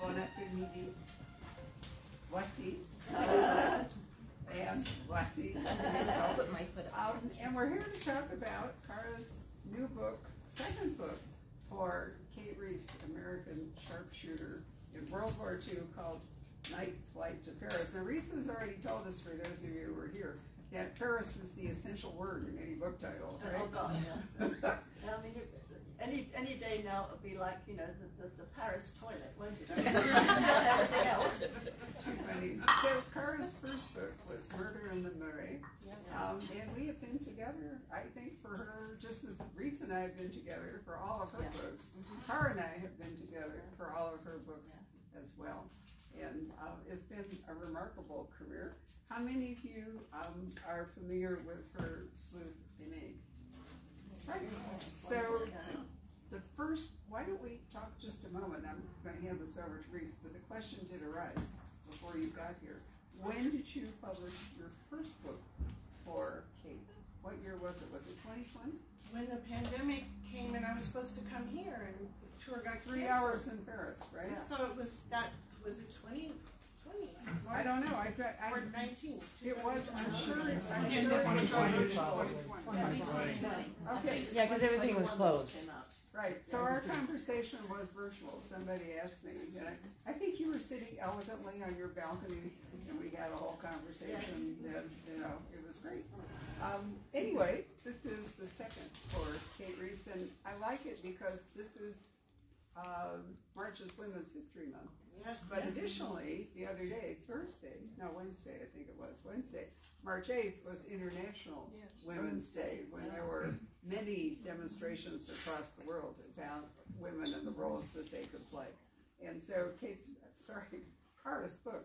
bon après-midi. Voici. I'll put my foot. Um, and we're here to talk about Cara's new book, second book for Kate Rees, American sharpshooter in World War II called Night Flight to Paris. Now, Rhys has already told us, for those of you who are here, that Paris is the essential word in any book title, Oh, right? God, yeah. I mean, it- any, any day now it'll be like, you know, the, the, the Paris toilet, won't it? Everything else. Too funny. So Cara's first book was Murder in the Marais. Um, and we have been together, I think, for her, just as Rhys and I have been together for all of her Yeah. books. Cara and I have been together for all of her books as well. And, uh, it's been a remarkable career. How many of you, um, are familiar with her sleuth in ink? Right, so the first, why don't we talk just a moment, I'm gonna hand this over to Reese, but the question did arise before you got here. When did you publish your first book for Kate? What year was it? Was it twenty twenty? When the pandemic came and I was supposed to come here and the tour got Three canceled. hours in Paris, right? So it was that, was it twenty, twenty? I don't know, I, got- I, Or nineteen? it was, I'm sure it's, I'm Yeah, sure it was 2020 twenty twenty. Okay, Yeah, 'cause everything was closed. Right, so our conversation was virtual, somebody asked me, I, I think you were sitting elegantly on your balcony, and we had a whole conversation, and, you know, it was great. Um, anyway, this is the second for Kate Reese, and I like it because this is, um, March is Women's History Month. Yes. But additionally, the other day, Thursday, no, Wednesday, I think it was, Wednesday, March eighth was International Yes. Women's Day, when there were many demonstrations across the world about women and the roles that they could play. And so Kate's, sorry, Cara's book,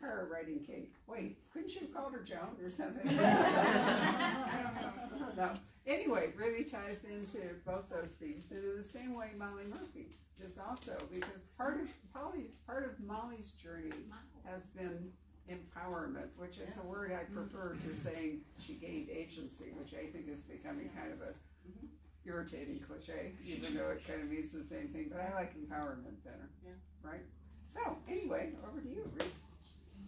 Cara writing Kate, wait, couldn't you have called her Joan or something? I don't know, I don't know. Anyway, really ties into both those themes, and in the same way Molly Murphy is also, because part of Polly, part of Molly's journey has been empowerment, which is a word I prefer to saying she gained agency, which I think is becoming kind of a irritating cliche, even though it kind of means the same thing, but I like empowerment better. Yeah. Right? So, anyway, over to you, Rhys.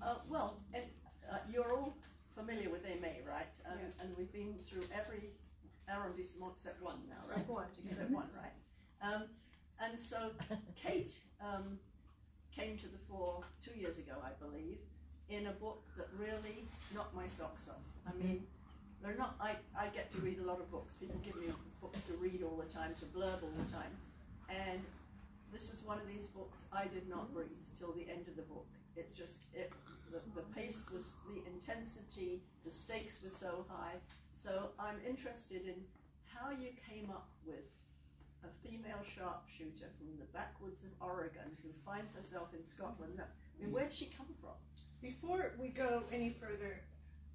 Uh, well, and, uh, you're all familiar with Aimee, right? And, Yes. and we've been through every arrondissement except one now, right? Except one. Except one, right? Um, and so Kate um, came to the fore two years ago, I believe, in a book that really knocked my socks off. I mean, mm-hmm. they're not. I, I get to read a lot of books. People give me books to read all the time, to blurb all the time, and this is one of these books I did not breathe till the end of the book. It's just it. The, the pace was the intensity. The stakes were so high. So I'm interested in how you came up with a female sharpshooter from the backwoods of Oregon who finds herself in Scotland. I mean, mm. where'd she come from? Before we go any further,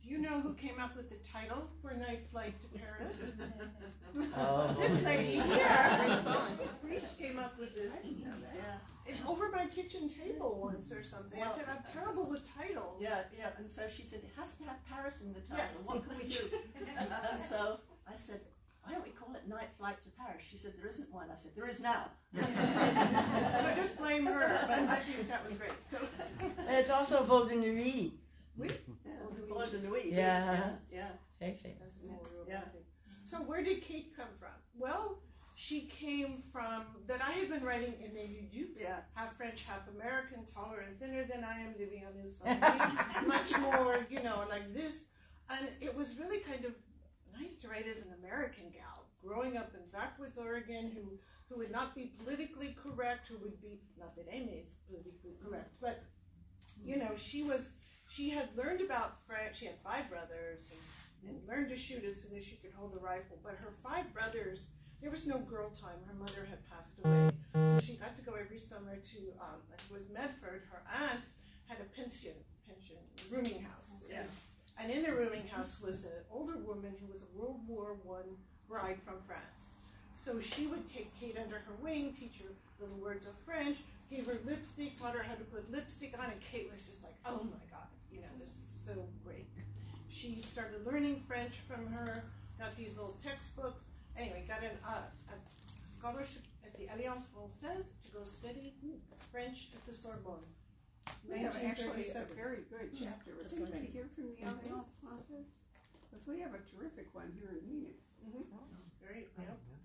do you know who came up with the title for Night Flight to Paris? Oh. This lady here, Rhys came up with this. Yeah, It, over my kitchen table once or something. I said, I'm terrible with titles. yeah, yeah. And so she said, it has to have Paris in the title. Yes. What can we do? and, and so I said, why don't we call it Night Flight to Paris? She said, there isn't one. I said, there is now. So just blame her, but I think that was great. So, And it's also Vol de Nuit. Yeah, Vol de Nuit. Yeah. yeah. Very famous. That's more Yeah. So where did Kate come from? Well, she came from that I had been writing in maybe you Yeah. half French, half American, taller and thinner than I am, living on his side, much more, you know, like this. And it was really kind of nice to write as an American gal, growing up in backwoods Oregon, who who would not be politically correct, who would be not that Amy is politically correct, but you know, she was she had learned about French. She had five brothers and, and learned to shoot as soon as she could hold a rifle. But her five brothers, there was no girl time. Her mother had passed away, so she got to go every summer to um, it was Medford. Her aunt had a pension, pension rooming house. Yeah. And in the rooming house was an older woman who was a World War One bride from France. So she would take Kate under her wing, teach her little words of French, gave her lipstick, taught her how to put lipstick on, and Kate was just like, oh my God, you know, this is so great. She started learning French from her, got these old textbooks. Anyway, got an, uh, a scholarship at the Alliance Française to go study French at the Sorbonne. We have actually a very good chapter. Was anybody here from the Alliance Française? Because we have a terrific one here in Phoenix. Very, I yep. remember.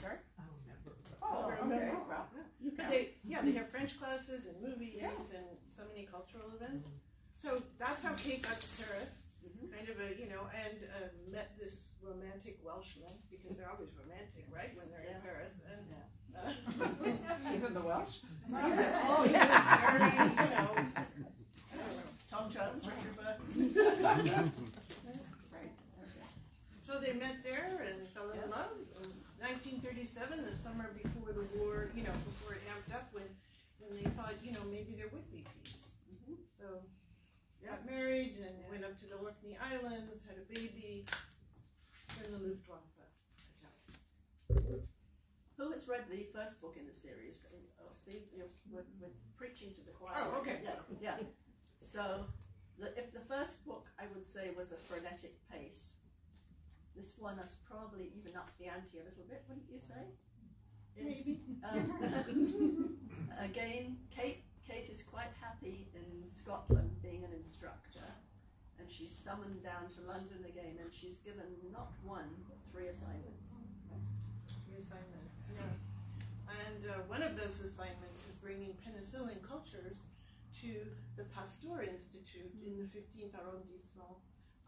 Sorry? I remember. Oh, okay, remember. well, you But can. they, yeah, they have French classes and movies Yeah. and so many cultural events. So that's how Kate got to Paris. Mhm. Kind of a, you know, and uh, met this romantic Welshman because they're always romantic, right, when they're in Paris. And Even the Welsh? oh, he was very, you know, I don't know. Tom Jones, Richard Burton. Right, okay. So they met there and fell in Yes. love. In 1937, the summer before the war, you know, before it amped up, when when they thought, you know, maybe there would be peace. Mhm. So got married and went up to the Orkney Islands, had a baby. Then the Luftwaffe attacked. Who has read the first book in the series? Oh, see, you're, we're, we're preaching to the choir. Oh, okay. Yeah, yeah. So, the, if the first book I would say was a frenetic pace, this one has probably even upped the ante a little bit, wouldn't you say? It's, Maybe. um, again, Kate, Kate is quite happy in Scotland being an instructor, and she's summoned down to London again, and she's given not one but three assignments. Three assignments, yeah. And uh, one of those assignments is bringing penicillin cultures to the Pasteur Institute in the 15th arrondissement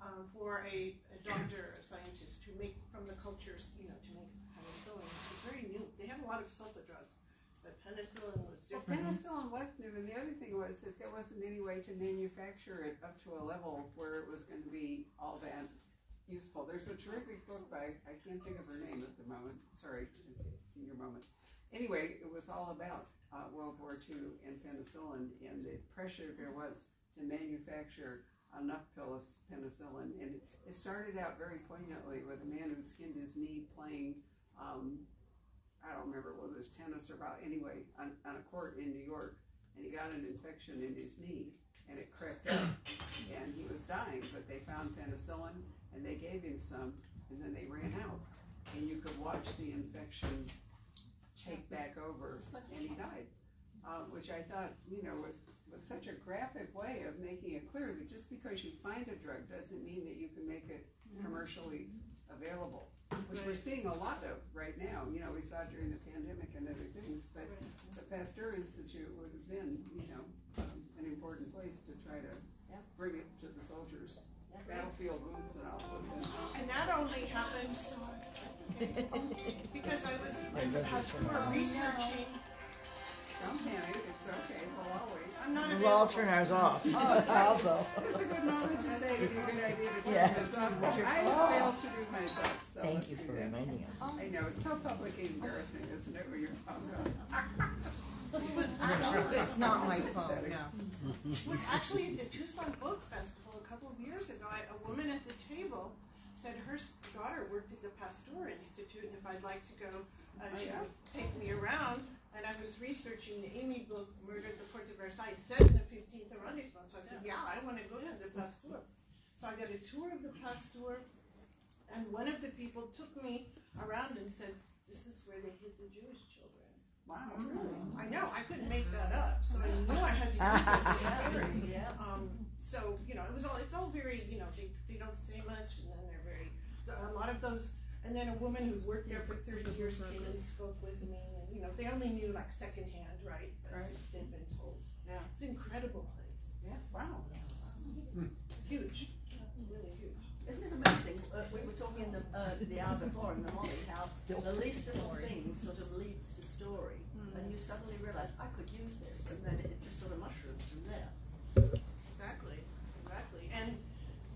um, for a, a doctor, a scientist, to make from the cultures, you know, to make penicillin. It's very new. They have a lot of sulfa drugs, but penicillin was different. Well, penicillin was new, and the other thing was that there wasn't any way to manufacture it up to a level where it was going to be all that useful. There's a terrific book by, I can't think of her name at the moment, sorry, senior moment. Anyway, it was all about uh, World War II and penicillin and the pressure there was to manufacture enough penicillin. And it, it started out very poignantly with a man who skinned his knee playing um, I don't remember whether it was tennis or about, anyway, on, on a court in New York, and he got an infection in his knee, and it crept up, and he was dying, but they found penicillin, and they gave him some, and then they ran out, and you could watch the infection take back over, and he died. Uh, which I thought, you know, was, was such a graphic way of making it clear that just because you find a drug doesn't mean that you can make it commercially available which we're seeing a lot of right now. You know, we saw it during the pandemic and other things, but the Pasteur Institute would have been, you know, um, an important place to try to bring it to the soldiers. Yeah. Battlefield wounds and all of that. And that only happened because I was in the Pasteur researching. Don't panic, it's okay, we'll all wait. I'm not We'll all available. turn ours off. Oh, Also. It's a good moment to say it'd be a good idea to Yeah. turn this off. What's your I fault? failed to do my best, so Thank let's you do for that. reminding us. I know, it's so publicly embarrassing, isn't it, when you're found out? It was actually, It's not my phone, no. it was actually at the Tucson Book Festival a couple of years ago. I, a woman at the table said her daughter worked at the Pasteur Institute, and if I'd like to go, uh, Oh, she yeah? would take me around. And I was researching the Amy book, Murder at the Port de Versailles, set in the 15th arrondissement. So I said, yeah, I want to go to the Pasteur. So I got a tour of the Pasteur, and one of the people took me around and said, this is where they hid the Jewish children. Wow, really? I couldn't make that up, so I knew I had to use it. Yeah. Um, so, you know, it was all, it's all very, you know, they, they don't say much and then they're very, a lot of those, and then a woman who's worked there for thirty years came and spoke with me and, you know, they only knew like secondhand, right? But Right. they've been told. Yeah. It's an incredible place, Yeah, wow. huge, really huge. Isn't it amazing? Uh, we were talking in the, uh, the hour before in the Molly how the least little thing sort of leads to story, and you suddenly realise I could use this, and then it just sort of mushrooms from there. Exactly, exactly. And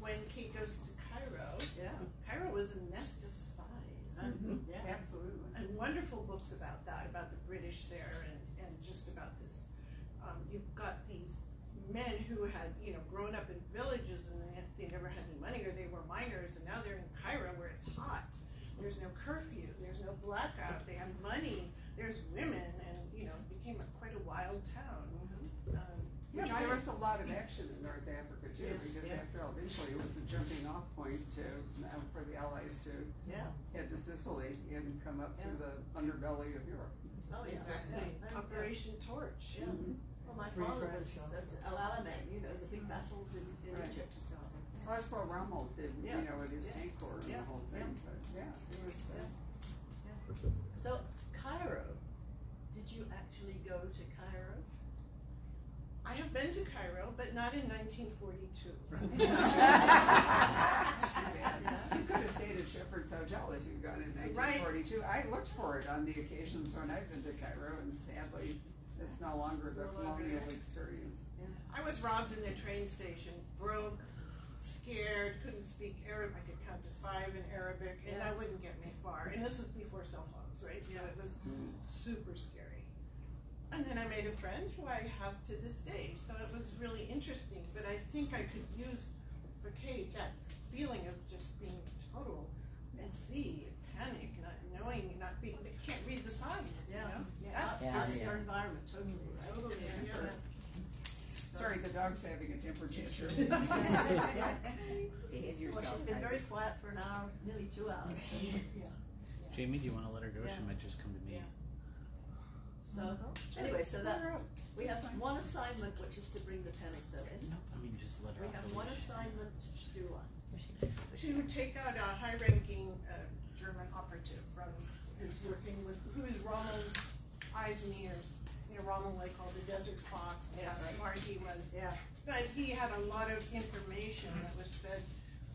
when Kate goes to Cairo, Yeah. Cairo was a nest of spies. Yeah. Absolutely. and wonderful books about that, about the British there, and, and just about this. Um, you've got these men who had, you know, grown up in villages and they, had, they never had any money or they were miners, and now they're in Cairo where it's hot. There's no curfew, there's no blackout, they have money, there's women, you know, became a, quite a wild town. Um, Yeah, which but I there was a lot of action in North Africa too, Yeah, because yeah. after all, eventually it was the jumping off Point to, uh, for the Allies to Yeah, head to Sicily and come up through the underbelly of Europe. oh, yeah. Exactly. Yeah. Operation Torch. Yeah. Well, my Free father was El Alamein, you know, the big battles in, in Right. Egypt. Well, that's what Rommel did, you know, with his Yeah. tank corps and Yeah. the whole thing, but yeah, it was, uh, So, Cairo, did you actually go to Cairo? I have been to Cairo, but not in 1942. You could have stayed at Shepheard's Hotel if you'd gone in Right. nineteen forty-two. I looked for it on the occasions when I've been to Cairo and sadly, it's no longer the No colonial experience. I was robbed in the train station, broke, scared, couldn't speak Arab. I could count to five in Arabic, and that wouldn't get me far. And this was before cell phones, right? So it was super scary. And then I made a friend who I have to this day. So it was really interesting. But I think I could use for Kate that feeling of just being total and see panic, not knowing, not being, they can't read the signs, you Yeah. know? Yeah, That's Yeah, out of yeah. your environment, totally, right? totally, yeah. Sorry, the dog's having a temper tantrum. Well, she's been very quiet for an hour, nearly two hours. So, yeah. Jamie, do you want to let her go? Yeah. She might just come to me. Yeah. So, anyway, so that, we have one assignment, which is to bring the penicillin. No, I mean just let her. We off have the one leash. assignment to do on. to take out a high-ranking uh, German operative from who's working with who is Rommel's eyes and ears. You know, Rommel like called the Desert Fox, and how Yeah, right. smart he was. Yeah. But he had a lot of information that was fed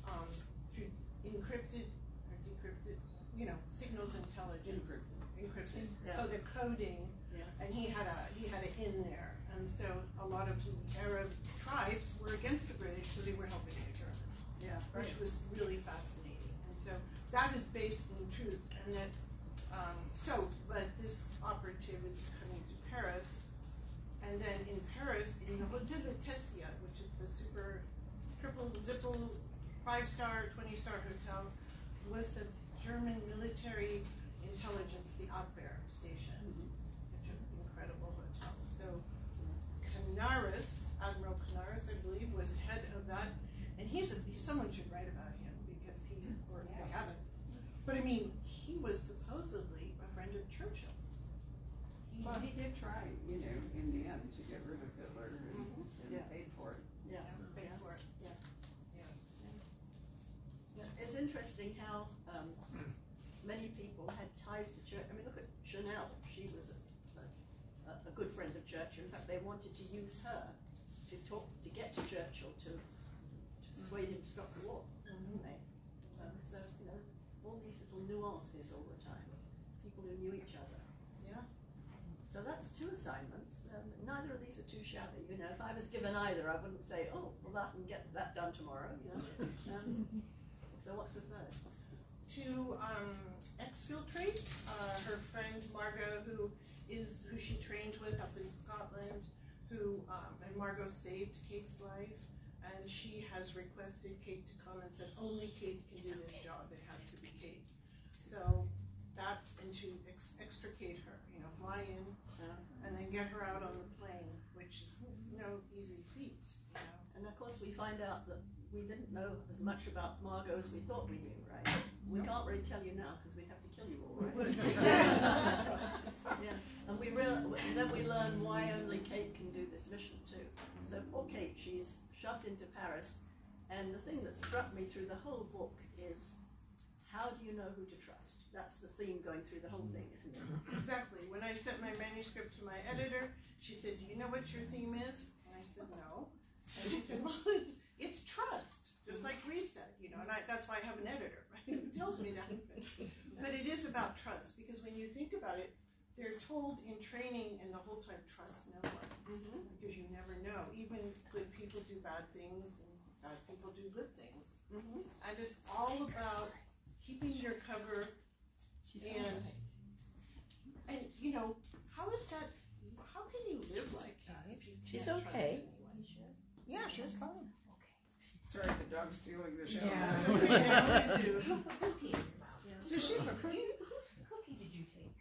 um, through encrypted or decrypted, you know, signals intelligence. Encrypted. Yeah. So the coding, Yeah. and he had a he had it in there, and so a lot of Arab tribes were against the British, so they were helping the Germans Yeah, which was really fascinating. And so that is based in truth. And that, um, so, but this operative is Paris. And then in Paris, in the Hotel Lutetia, which is the super triple zipple five star, 20 star hotel, was the German military intelligence, the Abwehr station. Mm-hmm. Such an incredible hotel. So Canaris, Admiral Canaris, I believe, was head of that and he's, a, he's someone should write about him because he, or if they haven't. But I mean, he was supposedly a friend of Churchill's. He- Well, he did try, you know, in the end to get rid of Hitler and, and Yeah. paid for it. Yeah. paid for it. Yeah. Yeah. Yeah, It's interesting how um, many people had ties to church. I mean, look at Chanel. She was a, a, a good friend of Churchill. In fact, they wanted to use her to talk to get to Churchill to, to persuade him to stop the war. didn't they? Um, so you know, all these little nuances all the time. People who knew each other. Yeah. So that's two assignments. Um, neither of these are too shabby. You know, if I was given either, I wouldn't say, "Oh, well, that can get that done tomorrow." You know. Um, so what's the third? To um, exfiltrate uh, her friend Margot, who is who she trained with up in Scotland, who um, and Margot saved Kate's life, and she has requested Kate to come and said only Kate can do this job. It has to be Kate. So that's and to ex- extricate her, you know, fly in Uh, and then get her out on the plane, which is no easy feat. You know. and of course, we find out that we didn't know as much about Margot as we thought we knew, right? We can't really tell you now because we'd have to kill you all, right? yeah, and we real, then we learn why only Kate can do this mission too. So poor Kate, she's shoved into Paris, and the thing that struck me through the whole book is how do you know who to trust? That's the theme going through the whole thing, isn't it? Exactly. When I sent my manuscript to my editor, she said, "Do you know what your theme is?" And I said, "No." And she said, "Well, it's it's trust, just like we said, you know." And I, that's why I have an editor, right? Who tells me that. But it is about trust because when you think about it, they're told in training and the whole time, trust no one Mm-hmm. because you never know. Even good people do bad things, and bad people do good things. Mm-hmm. And it's all about keeping your cover and and you know how is that? How can you live like that if you She's can't trust okay. anyone? Yeah, she was fine. Okay. Sorry, the dog's stealing the show. Yeah. Does she have a cookie? cookie did you take?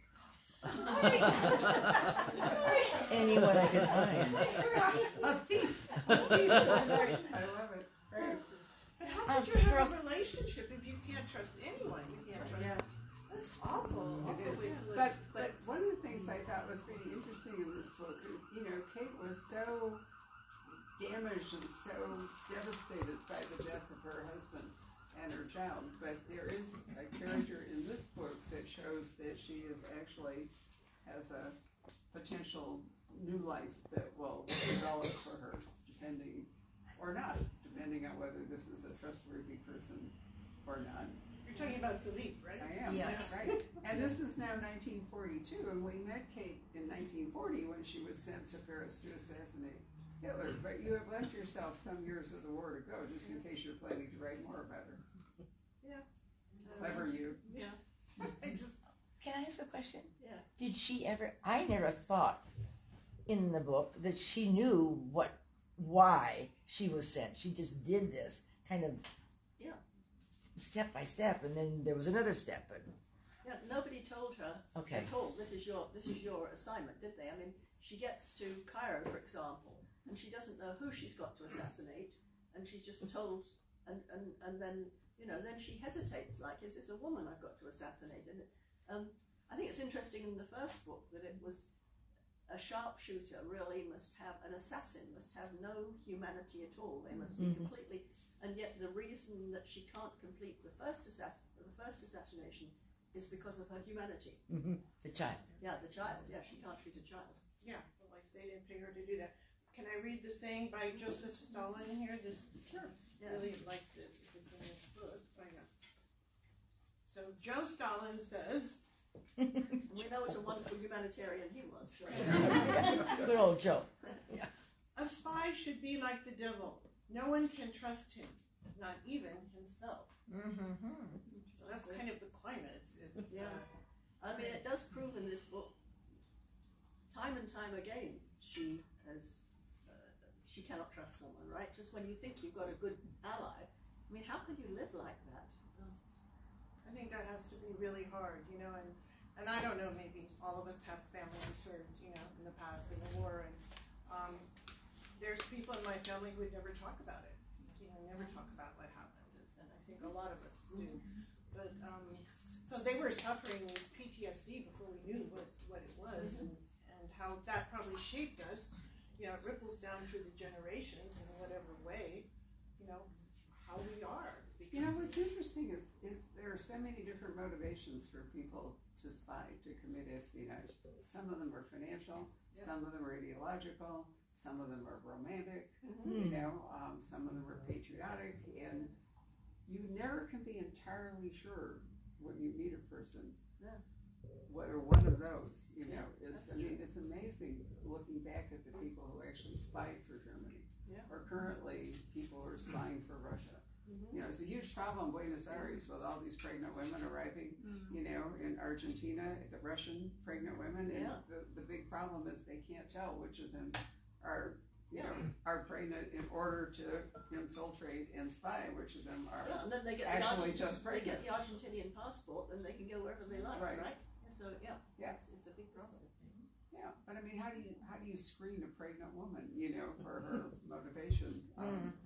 Anyone I could find. A thief. A thief. I love it. Great. But how How Um, could you have a relationship if you can't trust anyone? You can't trust. Yeah. That's awful. It awful way is. But, but one of the things I thought was really interesting in this book, you know, Kate was so damaged and so devastated by the death of her husband and her child. But there is a character in this book that shows that she is actually has a potential new life that will develop for her, depending or not, depending on whether this is a trustworthy person or not. You're talking about Philippe, right? I am. Yes. Right. And this is now 1942, and we met Kate in 1940 when she was sent to Paris to assassinate Hitler. But you have left yourself some years of the war to go, just in case you're planning to write more about her. Yeah. Uh, Clever you. Yeah. I just Can I ask a question? Yeah. Did she ever? I never thought in the book that she knew what, why she was sent. She just did this kind of, Yeah. step by step, and then there was another step. And Yeah, nobody told her okay, at all. This is your this is your assignment, did they? I mean, she gets to Cairo, for example, and she doesn't know who she's got to assassinate, and she's just told, and and, and then you know, then she hesitates, like, is this a woman I've got to assassinate? And um, I think it's interesting in the first book that it was a sharpshooter really must have an assassin must have no humanity at all. They must be Mhm. completely, and yet the reason that she can't complete the first assassin, the first assassination, is because of her humanity. hmm the child. Yeah, the child. Yeah, she can't treat a child. yeah. Well, like they didn't pay her to do that. Can I read the saying by Joseph Stalin here? This Sure. Yeah. really liked it if it's in this book. I know. So Joe Stalin says, And we know what a wonderful humanitarian he was. So. Good old Joe. a spy should be like the devil. No one can trust him, not even himself. Mm-hmm. So that's kind of the climate. It's, Yeah. uh, I mean, it does prove in this book, time and time again, she has, uh, she cannot trust someone, right? Just when you think you've got a good ally, I mean, how could you live like that? Think that has to be really hard, you know, and, and I don't know, maybe all of us have family who served, you know, in the past in the war, and um, there's people in my family who would never talk about it, you know, never talk about what happened, and I think a lot of us do. But um, so they were suffering this PTSD before we knew what, what it was, and, and how that probably shaped us. You know, it ripples down through the generations in whatever way, you know, how we are. You know, what's interesting is, is there are so many different motivations for people to spy, to commit espionage. Some of them are financial, Yeah. some of them are ideological, some of them are romantic, Mm-hmm. you know, um, some of them are patriotic, and you never can be entirely sure when you meet a person. Yeah. Whether one of those, you know, it's, That's I mean, it's amazing looking back at the people who actually spied for Germany. Yeah. Or currently, people who are spying for Russia. Mhm. You know, it's a huge problem in Buenos Aires with all these pregnant women arriving, you know, in Argentina, the Russian pregnant women. And Yeah. the, the big problem is they can't tell which of them are, you Yeah. know, are pregnant in order to infiltrate and spy, which of them are Yeah, and then they get the actually Argent- just they get the Argentinian passport, then they can go wherever they like, Right. right? So yeah, Yeah. it's, it's a big problem. Yeah, but I mean, how do you, how do you screen a pregnant woman, you know, for her motivation? Um, Right. Yeah.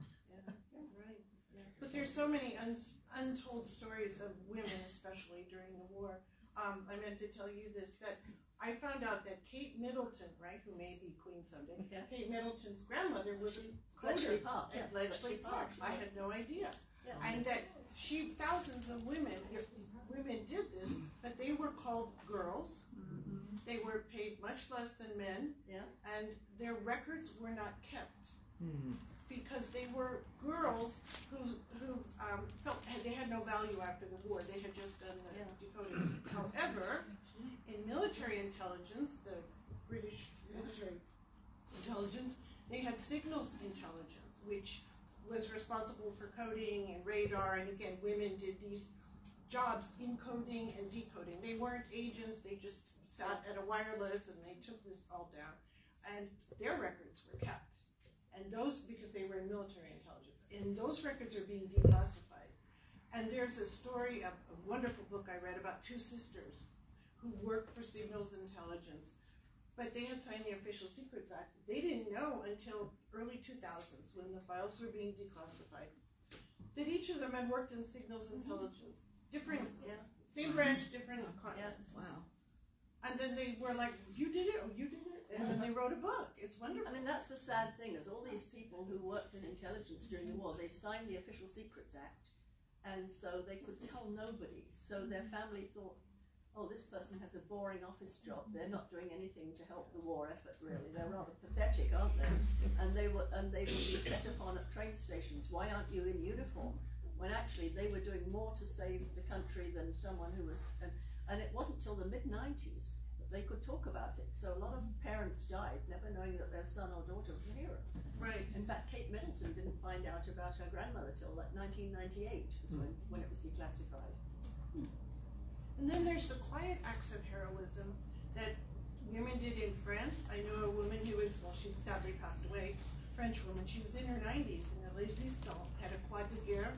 But there's so many un- untold stories of women, especially during the war. Um, I meant to tell you this that I found out that Kate Middleton, right, who may be queen someday, Yeah. Kate Middleton's grandmother was a Bletchley coder Park. Yeah. at Bletchley Park. I had no idea. Yeah. And that she, thousands of women, if women did this, but they were called girls. They were paid much less than men. Yeah. And their records were not kept Mm-hmm. Because they were girls who who um, felt they had no value after the war. They had just done the Yeah. decoding. However, in military intelligence, the British military intelligence, they had signals intelligence, which was responsible for coding and radar. And again, women did these jobs encoding and decoding. They weren't agents. They just sat at a wireless and they took this all down. And their records were kept and those because they were in military intelligence, and those records are being declassified. And there's a story, a, a wonderful book I read about two sisters who worked for signals intelligence, but they had signed the Official Secrets Act. They didn't know until early 2000s when the files were being declassified that each of them had worked in signals mm-hmm. intelligence. Different, Yeah. same branch, different continents. Wow. And then they were like, "You did it! Oh, you did it!" And then they wrote a book. It's wonderful. I mean, that's the sad thing, is all these people who worked in intelligence during the war, they signed the Official Secrets Act, and so they could tell nobody. So their family thought, oh, this person has a boring office job. They're not doing anything to help the war effort, really. They're rather pathetic, aren't they? And they were, and they would be set upon at train stations. Why aren't you in uniform? When actually they were doing more to save the country than someone who was. And it wasn't till the mid 90s that they could talk about it. So a lot of parents died never knowing that their son or daughter was a hero. Right. In fact, Kate Middleton didn't find out about her grandmother till like 1998 was when, hmm. when it was declassified. And then there's the quiet acts of heroism that women did in France. I know a woman who was, well, she sadly passed away, French woman. She was in her 90s in the Resistance, had a croix de guerre.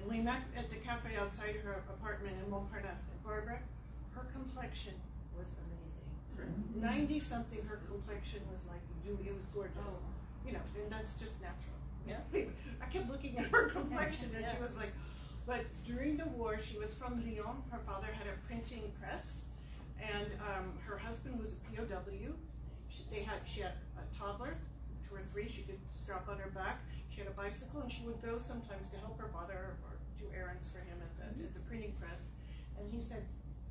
And we met at the cafe outside her apartment in Montparnasse. Barbara, her complexion was amazing. 90 something, her complexion was like, you it was gorgeous. Oh. You know, and that's just natural. Yeah. I kept looking at her complexion and she was like, but during the war, she was from Lyon. Her father had a printing press, and um, her husband was a POW. She, they had she had a toddler, two or three. She could strap on her back. She had a bicycle, and she would go sometimes to help her father or do errands for him at the, at the printing press. And he said,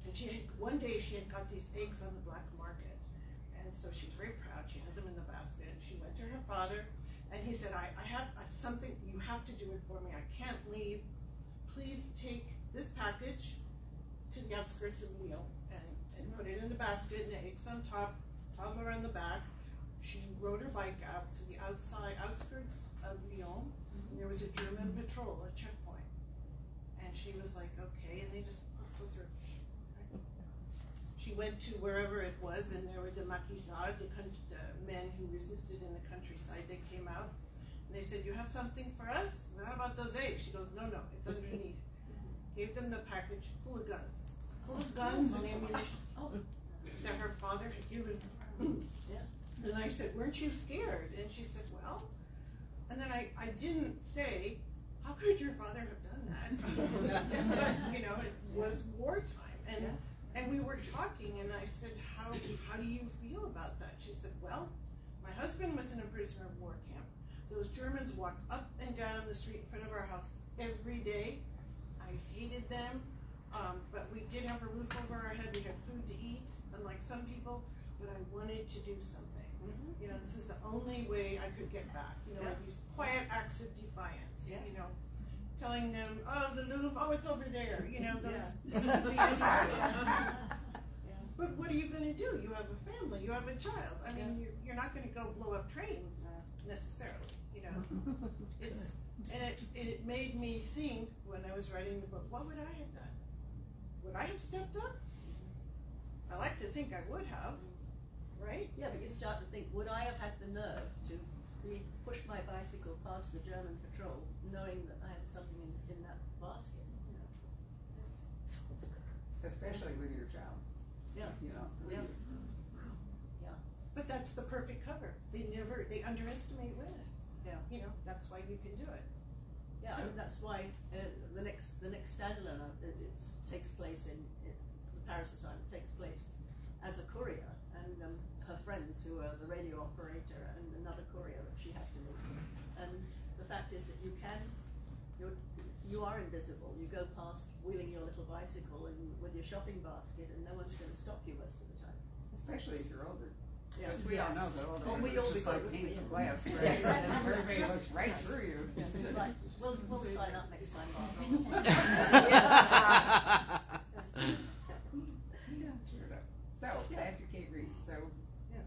and she had, one day she had got these eggs on the black market, and so she was very proud. She had them in the basket. She went to her father, and he said, I, I have something. You have to do it for me. I can't leave please take this package to the outskirts of Lyon and, and put it in the basket and the eggs on top, toddler on the back. She rode her bike out to the outside outskirts of Lyon. And mm-hmm. there was a German patrol, a checkpoint. And she was like, okay, and they just her. She went to wherever it was, and there were the maquisards, the, the men who resisted in the countryside. They came out, and they said, "You have something for us? Well, how about those eggs?" She goes, "No, no, it's underneath." Gave them the package full of guns, full of guns and ammunition that her father had given. Yeah. And I said, "Weren't you scared?" And she said, "Well." And then I, I didn't say, "How could your father have done that?" but you know, it was wartime, and Yeah. and we were talking, and I said, "How how do you feel about that?" She said, "Well, my husband was in a prisoner of war camp. Those Germans walked up and down the street in front of our house every day. I hated them, um, but we did have a roof over our head. We had food to eat, unlike some people. But I wanted to do something. Mhm. You know, this is the only way I could get back. You know, Yeah. like these quiet acts of defiance. Yeah. You know, telling them, "Oh, the Louvre. Oh, it's over there." You know, those. Yeah. But what are you going to do? You have a family. You have a child. I mean, you're, you're not going to go blow up trains necessarily. You know, it's and it, it made me think when I was writing the book, what would I have done? Would I have stepped up? I like to think I would have, right? Yeah, but you start to think, would I have had the nerve to push my bicycle past the German patrol, knowing that I had something in, in that basket? You know, especially with your child. Yeah. You know. Yeah. But that's the perfect cover. They never, they underestimate women. Yeah. You know, that's why you can do it. yeah, I mean, that's why uh, the next the next standalone uh, it, takes place in, in the Paris Asylum takes place as a courier, and um, her friends who are the radio operator and another courier that she has to meet. And the fact is that you can, you're, you are invisible. You go past wheeling your little bicycle and with your shopping basket, and no one's going to stop you most of the time. Especially if you're older. Yeah. Because we all know Yes. that older Well, we all just like panes of glass, right? And Everybody looks right through you. Right, we'll, we'll sign up next time, Barbara. Sure enough. So, back to Kate Rees, so. Yeah.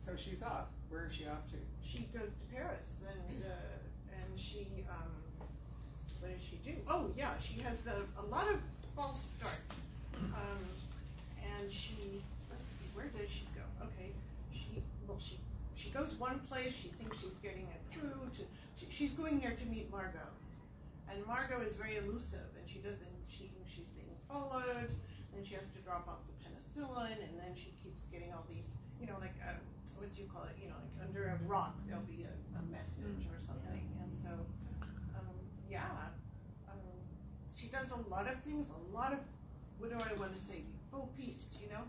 So she's off, where is she off to? She goes to Paris and, uh, and she, um, what does she do? Oh, yeah, she has a, a lot of false starts. Um, and she, let's see, where does she go? Okay, she, well, she, she goes one place, she thinks she's getting it through to, she, she's going there to meet Margot. And Margot is very elusive and she doesn't, she thinks she's being followed, and she has to drop off the penicillin, and then she keeps getting all these, you know, like, um, what do you call it, you know, like under a rock, there'll be a, a message or something, and so, um, does a lot of things, a lot of, what do I want to say, fausse piste, you know?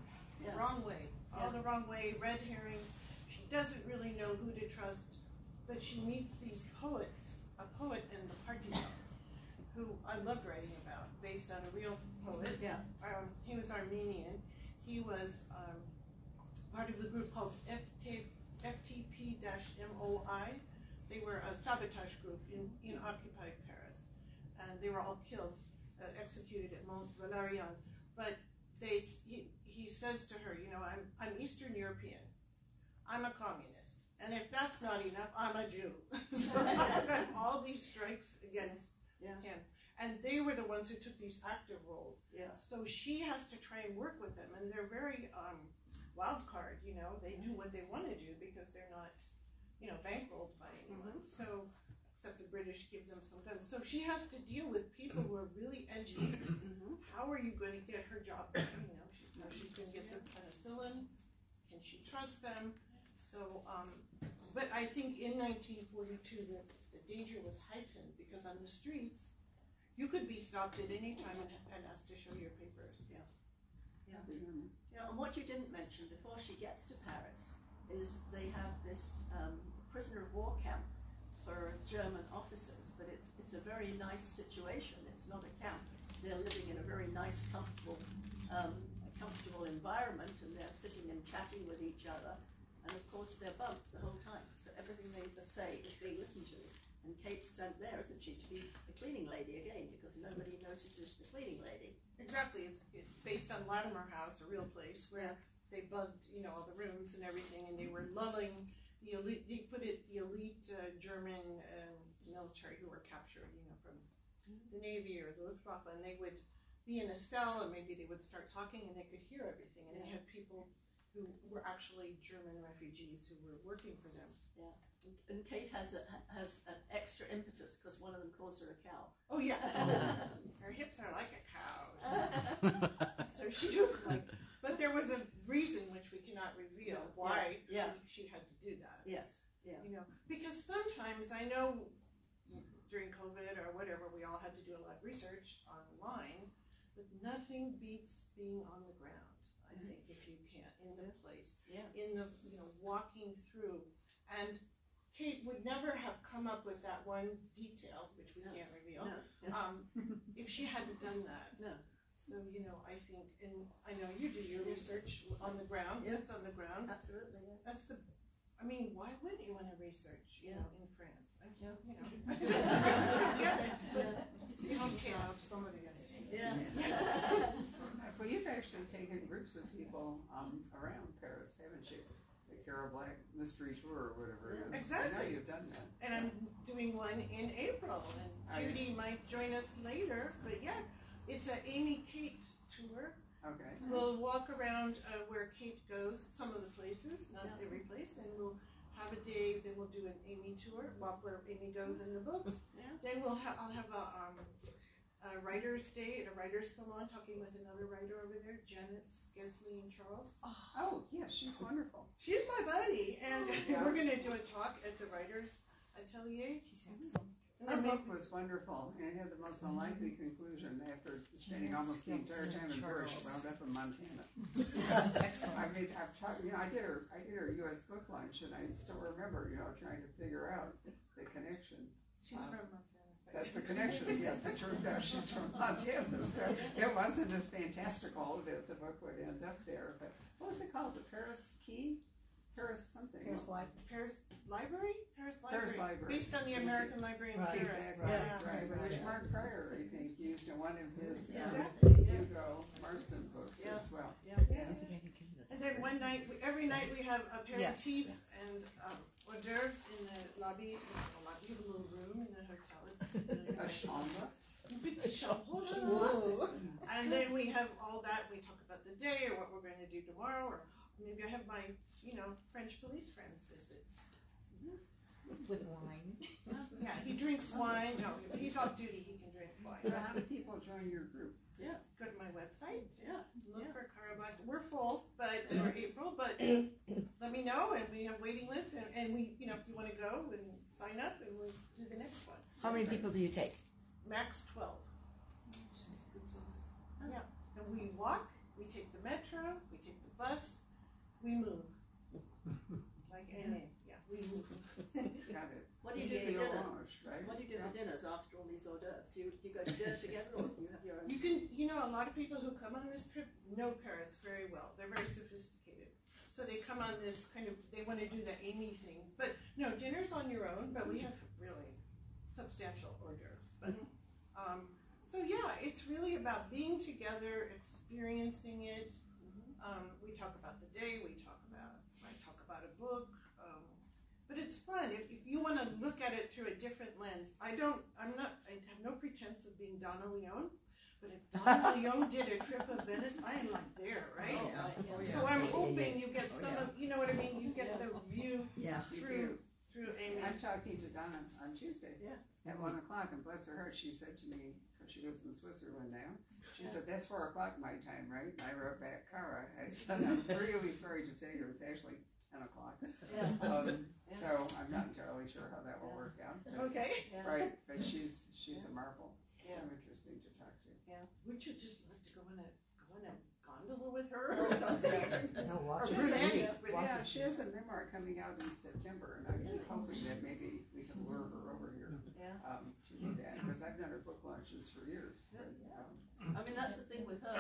Yeah. Wrong way, all Yeah. the wrong way, red herring. She doesn't really know who to trust, but she meets these poets, a poet in the party poet, who I loved writing about, based on a real poet. Yeah. Um, he was Armenian. He was um, part of the group called FT, FTP-MOI. They were a sabotage group in, in occupied Paris, and they were all killed, uh, executed at Mont Valérien. But they, he, he says to her, you know, I'm, I'm Eastern European. I'm a communist. And if that's not enough, I'm a Jew. so I've got all these strikes against Yeah. him. And they were the ones who took these active roles. Yeah. So she has to try and work with them, and they're very um, wild card. You know, they do what they want to do because they're not, you know, bankrolled by anyone. So, except the British give them some guns. So she has to deal with people who are really edgy. Mhm. How are you going to get her job? done? You know, she's how she's going to get their penicillin. Can she trust them? So, um, but I think in 1942 the, the danger was heightened because on the streets you could be stopped at any time and, and asked to show your papers. Yeah, and what you didn't mention before she gets to Paris is they have this um, prisoner of war camp for German officers, but it's it's a very nice situation. It's not a camp. They're living in a very nice, comfortable, um, a comfortable environment, and they're sitting and chatting with each other. And of course, they're bugged the whole time, so everything they say is being listened to. And Kate's sent there, isn't she, to be the cleaning lady again, because nobody notices the cleaning lady. Exactly. It's, based on Latimer House, a real place where they bugged, you know, all the rooms and everything, and they were lulling the elite. They put it the elite uh, German um, military who were captured, you know, from the Navy or the Luftwaffe, and they would be in a cell, and maybe they would start talking, and they could hear everything, and they had people who were actually German refugees who were working for them. Yeah, and Kate has a, has an extra impetus because one of them calls her a cow. Oh yeah, her hips are like a cow. So she was like, but there was a reason which we cannot reveal why yeah. She, she had to do that. yes, yeah, You know, because sometimes I know during COVID or whatever, we all had to do a lot of research online, but nothing beats being on the ground. I think if you can't in the place, Yeah. in the you know walking through, and Kate would never have come up with that one detail, which we No. can't reveal, no, um, if she hadn't done that. No. So you know, I think, and I know you do your research on the ground. Yeah. It's on the ground. absolutely. Yeah. That's the. I mean, why wouldn't you want to research? You Yeah. know, in France. I, Yeah. You know, I get it. But you don't care. Somebody has. Yeah. Well, you've actually taken groups of people um, around Paris, haven't you? The Cara Black Mystery Tour or whatever it is. I know Exactly. you've done that. And I'm doing one in April, and Okay. Judy might join us later. But yeah, it's a Amy Kate tour. Okay. We'll walk around uh, where Kate goes, some of the places, not Yeah. every place, and we'll have a day. Then we'll do an Amy tour, walk where Amy goes in the books. Yeah. Then we'll have I'll have a, um, a writer's day at a writer's salon, talking with another writer over there, Janet Skeslien Charles. Oh, yeah, she's wonderful. She's my buddy, and Yeah. we're gonna do a talk at the writers atelier. She's excellent. Her book was wonderful and it had the most mm-hmm. unlikely conclusion after spending almost the entire time in Bush, wound up in Montana. Excellent. I mean, I've talked, you know, I did her, I did her U.S. book lunch, and I still remember, you know, trying to figure out the connection. she's Wow. from Montana. That's the connection. Yes, it turns out she's from Montana, so it wasn't as fantastical that the book would end up there. But what was it called? The Paris Key, Paris something. Paris Life. Paris Library? Paris Library. Paris Library. Based on the American Library in Right. Paris. Exactly. Yeah. Right. right, Which right. Mark Pryor, I think, used in one of his um, Exactly. Yeah. Hugo Marston books Yeah. as well. Yeah. And then one night, we, every night we have aperitif and um, hors d'oeuvres in the lobby. The lobby, a little room in the hotel. It's really A nice. chambre. Petit chambre. Whoa. And then we have all that. We talk about the day or what we're going to do tomorrow, or maybe I have my, you know, French police friends visit. With wine. Yeah, he drinks wine. No, he's off duty, he can drink So wine. how do people join your group? Yes. Go to my website. Yeah. Look Yeah. for Cara We're full, but for April, but let me know, and we have waiting lists, and, and we, you know, if you want to go and sign up, and we'll do the next one. How many people do you take? Max twelve. Yeah, And we walk, we take the metro, we take the bus, we move. Like Amy, yeah, we move. Got it. What do you do for dinner? orange, right? What do you do for dinners after all these hors d'oeuvres? Do you, do you go to dinner together or do you have your own? You can, you know, a lot of people who come on this trip know Paris very well. They're very sophisticated. So they come on this kind of, they want to do the Amy thing. But no, dinner's on your own, but we have really substantial hors d'oeuvres. But, um, so yeah, it's really about being together, experiencing it. Um, we talk about the day, we talk about, I talk about a book. But it's fun if, if you want to look at it through a different lens. I don't, I'm not, I have no pretense of being Donna Leon. But if Donna Leon did a trip of Venice, I am like there, oh, right? Oh, yeah. Oh, yeah. So I'm Yeah, yeah, hoping yeah. you get Oh, some yeah. of, you know what I mean? You get the view Yeah. Through through Amy. I'm talking to Donna on Tuesday. Yeah. At one o'clock, and bless her heart, she said to me, because she lives in Switzerland now, she said, that's four o'clock my time, right? And I wrote back, Cara, I said, I'm really sorry to tell you, it's actually ten o'clock. Yeah. Um, Yeah. so I'm not entirely sure how that will work out. but- Okay. Yeah. Right, but she's, she's a marvel, so Yeah. interesting to talk to. Yeah. Would you just love to go in a go in a gondola with her or something? No, Or watch Just it. saying, romance with but you. yeah, she has a memoir coming out in September, and I'm hoping that maybe we can lure her over here. Yeah. Um, to do that, because I've done her book launches for years, but, um, I mean, that's the thing with her.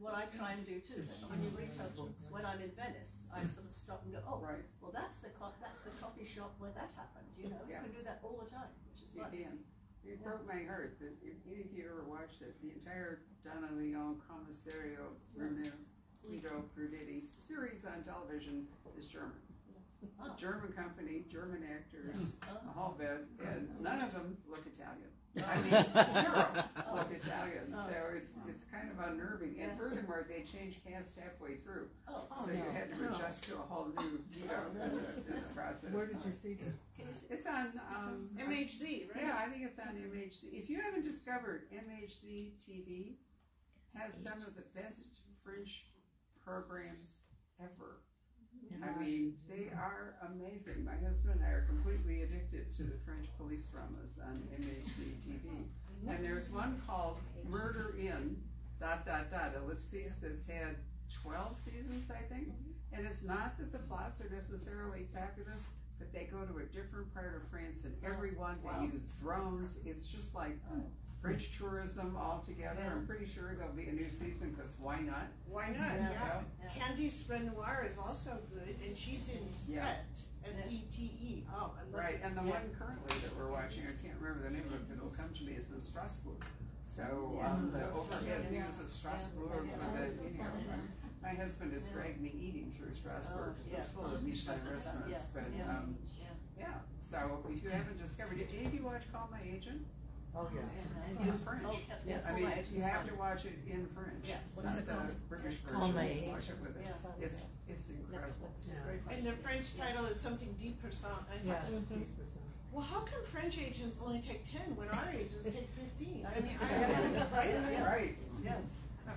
What I try and do too. When you read her books, when I'm in Venice, I sort of stop and go, oh, right, well, that's the co- that's the coffee shop where that happened. You know, Yeah. you can do that all the time, which is you fun. can. It broke my heart that if any of you ever watched it, the entire Donna Leon Commissario Bruno Guido series on television is German. Ah. German company, German actors, Oh. a whole bit, and none of them look Italian. I mean, zero look Italian, Oh. so it's, it's kind of unnerving. And furthermore, they changed cast halfway through, Oh, Oh, so you no, had to no. adjust to a whole new, you know, in the, in the process. Where did you see this? can you see? It's on, um. MHZ, right? Yeah, I think it's on MHZ. If you haven't discovered, MHZ TV has some of the best French programs ever. I mean, they are amazing. My husband and I are completely addicted to the French police dramas on MHZ TV. And there's one called Murder In, dot, dot, dot, ellipses, that's had twelve seasons, I think. And it's not that the plots are necessarily fabulous, but they go to a different part of France and every one, oh, Wow. they use drones. It's just like oh. French tourism altogether. I'm pretty sure there'll be a new season, cause why not? Why not? Yeah. Yeah. Yeah. Candice Renoir is also good, and she's in Yeah. Sète, S E T E. Oh, Right, it. and the Yeah. one currently that we're watching, I can't remember the name of it, but it'll come to me, is in Strasbourg. So, Yeah. um, the overhead Yeah. views of Strasbourg, Yeah. with the, you know, my husband has dragged me eating through Strasbourg, Oh, because yeah. it's full of Michelin restaurants, Yeah. but, Yeah. um, yeah, so if you haven't discovered, did any of you watch Call My Agent? Oh, yeah. In French. Oh, yes, I mean, you have to watch it in French, Yes. What not it the called? British Call version, My watch it with it, Yeah. it's, it's incredible. It's very fun. And the French title is something Dix pour cent. I Yeah. thought, Dix pour cent. well, how come French agents only take ten when our agents take fifteen? I mean, I Yeah. right? Yeah. Right, Yes. Oh.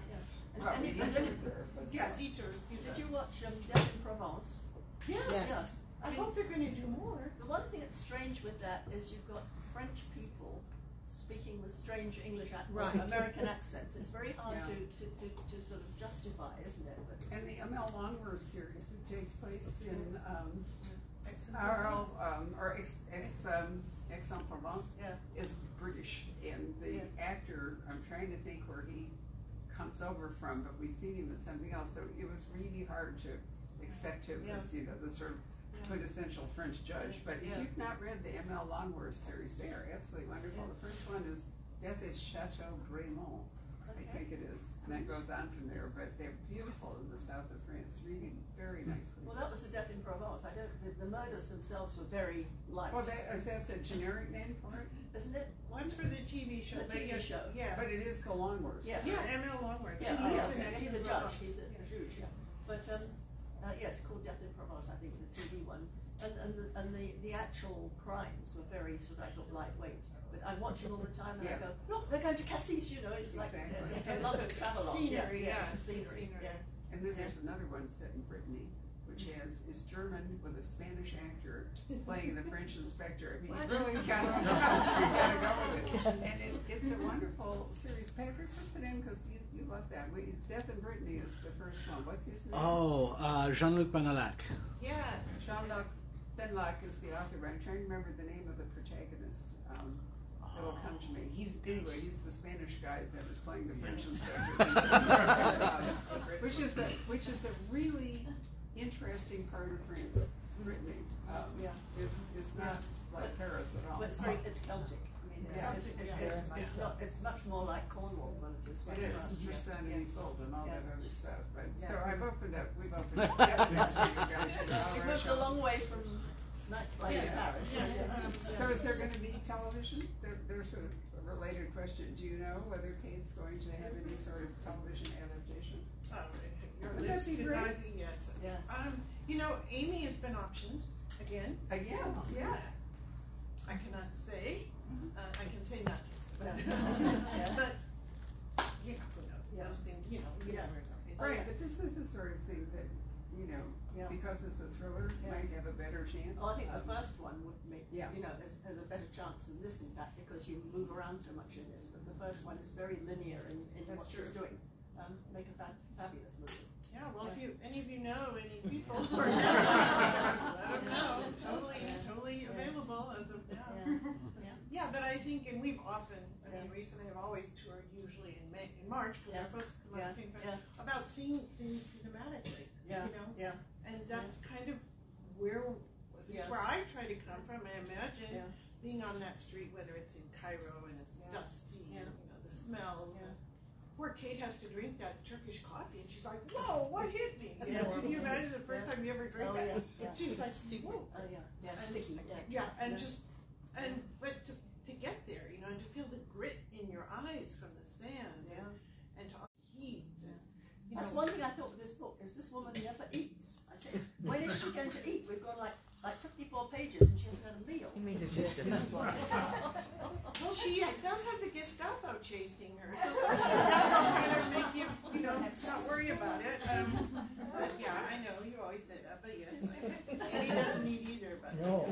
And, well, and, we and to then, get there. Yeah, detours. did you watch um, Death in Provence? Yes. Yes. I hope they're going to do more. The one thing that's strange with that is you've got French people speaking with strange English ac- or Right. American accents. It's very hard Yeah. to, to, to, to sort of justify, isn't it? But And the ML Longworth series that takes place in um, Arles, um, or Aix, Aix, um, Aix-en-Provence Yeah. is British, and the Yeah. actor, I'm trying to think where he comes over from, but we'd seen him in something else, so it was really hard to accept him Yeah. as, you know, the sort of quintessential French judge. But if Yeah. you've not read the ML Longworth series, they are absolutely wonderful. The first one is Death at Chateau Bremont. I think it is, and that goes on from there, but they're beautiful in the south of France, reading very nicely. Well, that was the Death in Provence. I don't. The, the murders themselves were very light, Well, that, is that the generic name for it? isn't it? One's for the TV show. The TV yeah, show. Yeah. But it is the Longworth. Yeah. Yeah, M.L. Longworth. Yeah, He oh, lives okay. he's a judge. He's a, Yeah. a. Yeah. But um, uh, yeah, it's called Death in Provence, I think, the TV one. And and the, and the, the actual crimes were very sort of I thought lightweight. But I'm watching all the time, and Yeah. I go, look, they're going to Cassis. You know, it's like Exactly. uh, it's a love the of travel. scenery, yeah, yeah, it's the the scenery. scenery. Yeah. And then there's another one set in Brittany, which has, is German with a Spanish actor playing the French inspector. I mean, you really gotta, go with it. And it, it's it's a wonderful series. Patrick, what's the name? Because you, you love that. We, Death in Brittany is the first one. What's his name? Oh, uh, Jean-Luc Bannalec. Yeah. Jean-Luc Bannalec is the author, but I'm trying to remember the name of the protagonist. Um, it'll come to me. He's anyway. He's the Spanish guy that was playing the French inspector, which is the which is a really interesting part of France. Brittany. Um, Yeah. It's, it's not like Paris at all. But it's very, it's Celtic. I it's, Yeah. it's, it's, it's, it's not, it's much more like Cornwall than it is. It like is, France. Tristan and Isolde and all Yeah. that other stuff, but, Yeah. so I've opened up, we've opened up evidence for you guys. you know, You all moved right. a long way from night life Yes. Paris. Yes. Um, So is there gonna be television? There, there's a related question, do you know whether Kate's going to have any sort of television adaptation? Oh, your Wouldn't that lips be did great? not say yes. Yeah. Um, you know, Amy has been optioned again. Again, yeah. I cannot say. Uh, I can say nothing. But, Yeah. but you know, who knows? Yeah. Those things, you know, you Yeah. never know. It's- Right, but this is the sort of thing that, you know, Yeah. because it's a thriller, Yeah. might have a better chance. Well, I think the first one would make, Yeah. you know, there's, there's a better chance than this, in fact, because you move around so much in this. But the first one is very linear in, in That's what she's true. doing. Um, make a fa- fabulous movie. Yeah, well, if you, any of you know any people who are let them know. Totally, it's totally available as of now. Yeah. Yeah, but I think, and we've often, I mean, Yeah. recently have always toured usually in May, in March, because our Yeah. folks come out Yeah. the same time, Yeah. about seeing things cinematically, Yeah. you know? Yeah. And that's kind of where, Yeah. where I try to come from, I imagine, Yeah. being on that street, whether it's in Cairo and it's Yeah. dusty, Yeah. and, you know, the smells. Yeah. Poor Kate has to drink that Turkish coffee, and she's like, whoa, what hit me? You Yeah. know, can you imagine the first Yeah. time you ever drink Oh, that? yeah. Yeah. She was like, whoa. Oh, yeah. Yeah. And- Sticky. Yeah. Yeah, and just, and, but to, to get there, you know, and to feel the grit in your eyes from the sand, Yeah. and to heat, and, you That's know. one thing I thought with this book is this woman never eats. I think when is she going to eat? We've got like like 54 pages and she hasn't had a meal. You mean the gist of it? Well, she does have the Gestapo chasing her, so sometimes that'll kind of make you, you know, not worry about it. Um, but yeah, I know, you always say that, but yes, I- and he doesn't eat either, but. No.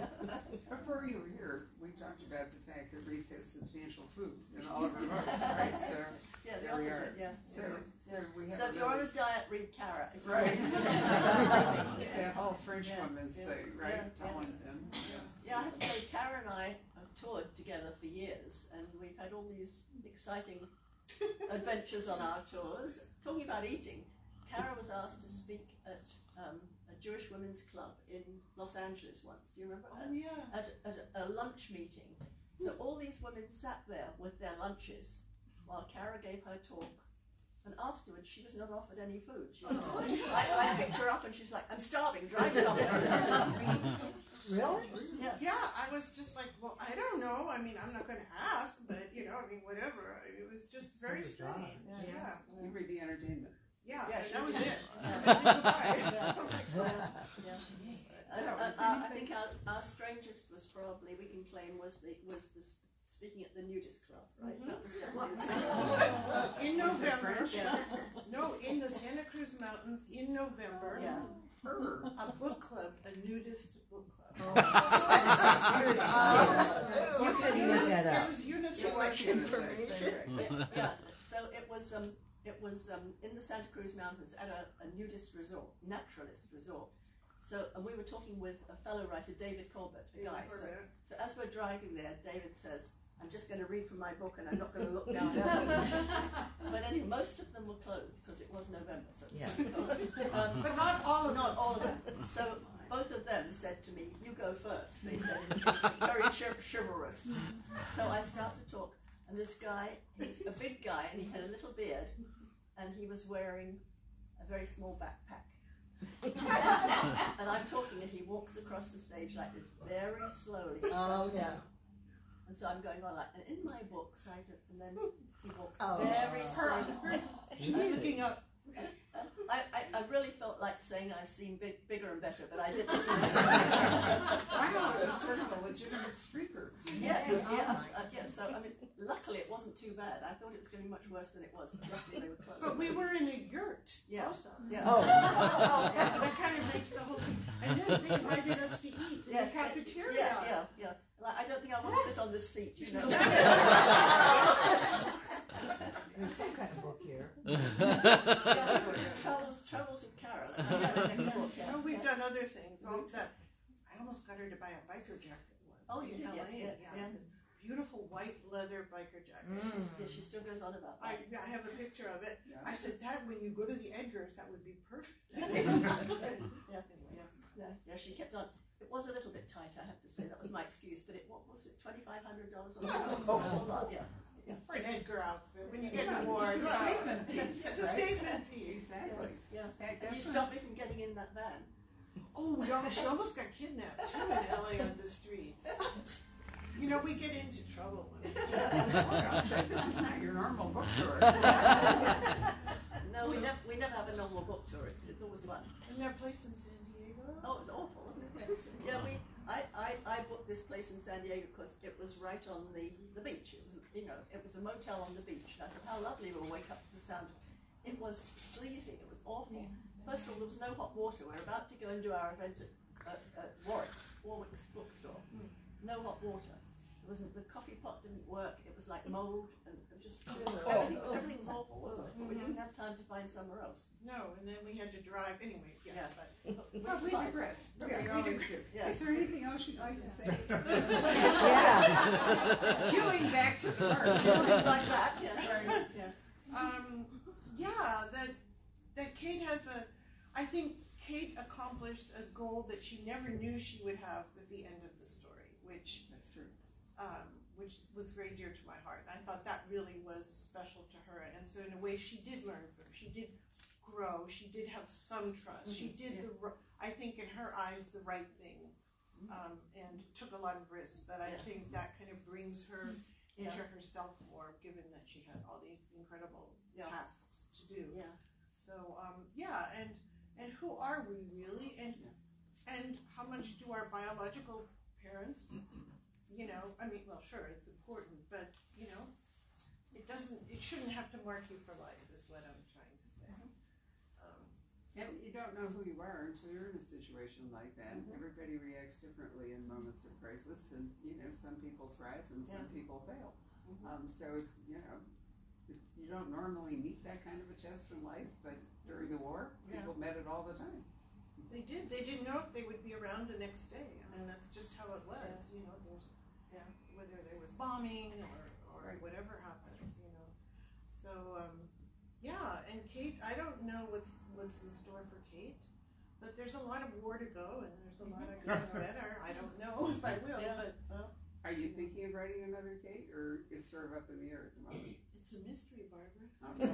Before you were here, we talked about the fact that Rhys has substantial food in all of her books, right? So, Yeah, the There we opposite. are. Yeah. so, so we have. So if you're on a diet, read carrot. Right. It's that whole French Yeah, woman's yeah, thing, right? yeah, yeah. Telling them, yes. Yeah, I have to say, Cara and I have toured together for years, and we've had all these exciting adventures on our tours. Talking about eating, Cara was asked to speak at um, a Jewish women's club in Los Angeles once. Do you remember? Oh, yeah. At, at a lunch meeting. So all these women sat there with their lunches while Cara gave her talk. And afterwards, she was not offered any food. She was I, I picked her up and she's like, I'm starving, drive something. Really? yeah. Yeah, I was just like, well, I don't know. I mean, I'm not going to ask, but you know, I mean, whatever. It was just very So strange. Yeah. Yeah, You read the entertainment. yeah, Yeah, that was was it. Uh, uh, it. And then goodbye. Yeah. And, Yeah, was I think our, our strangest was probably we can claim was the was the s- speaking at the nudist club, right? That was In November, French? yeah, no, in the Santa Cruz Mountains in November, yeah. A book club, a nudist book club. You couldn't make that It up. was Too information. Yeah, yeah. So it was um it was um in the Santa Cruz Mountains at a, a nudist resort, naturalist resort. So and we were talking with a fellow writer, David Colbert, a guy. So, so as we're driving there, David says, "I'm just going to read from my book, and I'm not going to look down." but anyway, most of them were closed because it was November. So it's Yeah. um, But not all of them. not all of them. So both of them said to me, "You go first. They said, very chiv- chivalrous. So I start to talk, and this guy, he's a big guy, and he had a little beard, and he was wearing a very small backpack. and I'm talking, and he walks across the stage like this, very slowly. Oh, yeah. And so I'm going on like, and in my books, I do, and then he walks Oh. very oh. slowly. She looking up. I, I, I really felt like saying I've seen big, bigger and better, but I didn't. Wow, it was sort of a legitimate streaker. Yeah, Yeah. yeah, uh, yeah. So I mean, luckily it wasn't too bad. I thought it was going to be much worse than it was. But luckily they were closed. But we were in a yurt Yeah. also. Yeah. Oh. Oh, yeah, so that kind of makes the whole thing. And then they invited us to eat in Yes, the cafeteria. Yeah, yeah, yeah. Like, I don't think I want to sit on this seat. You know. travels, travels with book Yeah, the next book, yeah. No, we've done other things. Oh, that, I almost got her to buy a biker jacket once. Oh, you in did, LA. yeah, yeah, yeah. It's a beautiful white leather biker jacket. Mm. Yeah, she still goes on about I, that. I have a picture of it. Yeah. I said, Dad, when you go to the Edgars, that would be perfect. Yeah. Anyway, yeah. Yeah, yeah, she kept on. It was a little bit tight, I have to say. That was my excuse. But it what was it? Twenty five hundred dollars or Oh, something? Yeah. For an Edgar outfit, when you get Yeah, an award. it's a statement piece, It's a right? statement piece. Exactly. Yeah. Heck, And you that's stopped me from getting in that van. Oh, we almost, she almost got kidnapped too in LA on the streets. You know, we get into trouble when not- oh, This is not your normal bookstore. no, we never we never have a normal book tour. It's it's always fun. And their place in San Diego. Oh, it was awful, wasn't it? Yeah, we I, I, I booked this place in San Diego because it was right on the, the beach. It was you know it was a motel on the beach. And I thought how lovely we'll wake up to the sound. It was sleazy. It was awful. First of all, there was no hot water. We're about to go and do our event at, at, at Warwick's Warwick's bookstore. Mm. No hot water. It wasn't the coffee pot didn't work. It was like mold and it was just everything, everything was awful, wasn't it? But we didn't have time to find somewhere else. No, and then we had to drive anyway. Yes, Yeah. but It Well, we fun. digress. Yeah, We we always do. yeah. Is there anything else you'd like to say? Yeah. Chewing back to the heart. Things like that. Yeah. Very, yeah. um, yeah, that that Kate has a. I think Kate accomplished a goal that she never knew she would have at the end of the story, which That's true. Um, which was very dear to my heart. And I thought that really was special to her. And so in a way, she did learn from. She did grow. She did have some trust. She Mhm, did yeah. the. I think in her eyes, the right thing. Um, and took a lot of risks, but I Yeah. think that kind of brings her Yeah. into herself more, given that she had all these incredible tasks to do. Yeah. So um, yeah, and and who are we really, and and how much do our biological parents, you know, I mean, well, sure, it's important, but you know, it doesn't, it shouldn't have to mark you for life. Is what I'm trying to say. Um, And you don't know who you are until you're in a situation like that. Everybody reacts differently in moments of crisis, and you know, some people thrive and some people fail. Mhm. Um, so it's you know, it- you don't normally meet that kind of a test in life, but during the war, Yeah. people met it all the time. They did. They didn't know if they would be around the next day. I mean, that's just how it was. You know, there's, Yeah. whether there was bombing or, or Right. whatever happened. You know, so um, yeah. And Kate, I don't know what's what's in store for Kate, but there's a lot of war to go, and there's a lot of getting better. I don't know if I will, Yeah. but Are you thinking of writing another Kate, or it's sort of up in the air at the moment? it's a mystery, Barbara. Okay.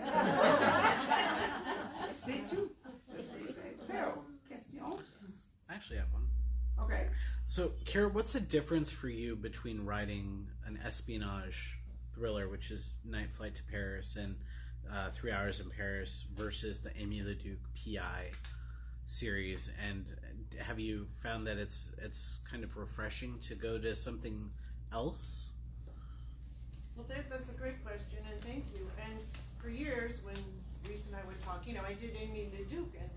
Stay tuned. as they say. So, question. I actually have one. Okay. So, Cara, what's the difference for you between writing an espionage thriller, which is Night Flight to Paris and uh, Three Hours in Paris, versus the Aimée Leduc PI series? And have you found that it's it's kind of refreshing to go to something else? Well, that, that's a great question, and thank you. And for years, when Rhys and I would talk, you know, I did Aimée Leduc, and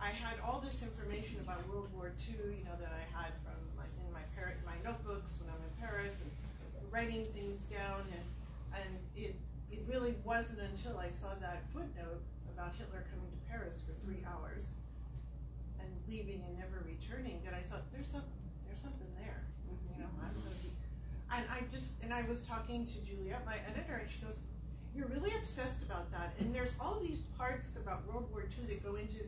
I had all this information about World War II, you know, that I had from my, in my par- my notebooks when I'm in Paris, and writing things down, and and it it really wasn't until I saw that footnote about Hitler coming to Paris for three mm-hmm. hours and leaving and never returning that I thought there's some there's something there, you know. Mm-hmm. I'm gonna be and I just and I was talking to Juliet, my editor, and she goes, "You're really obsessed about that." And there's all these parts about World War II that go into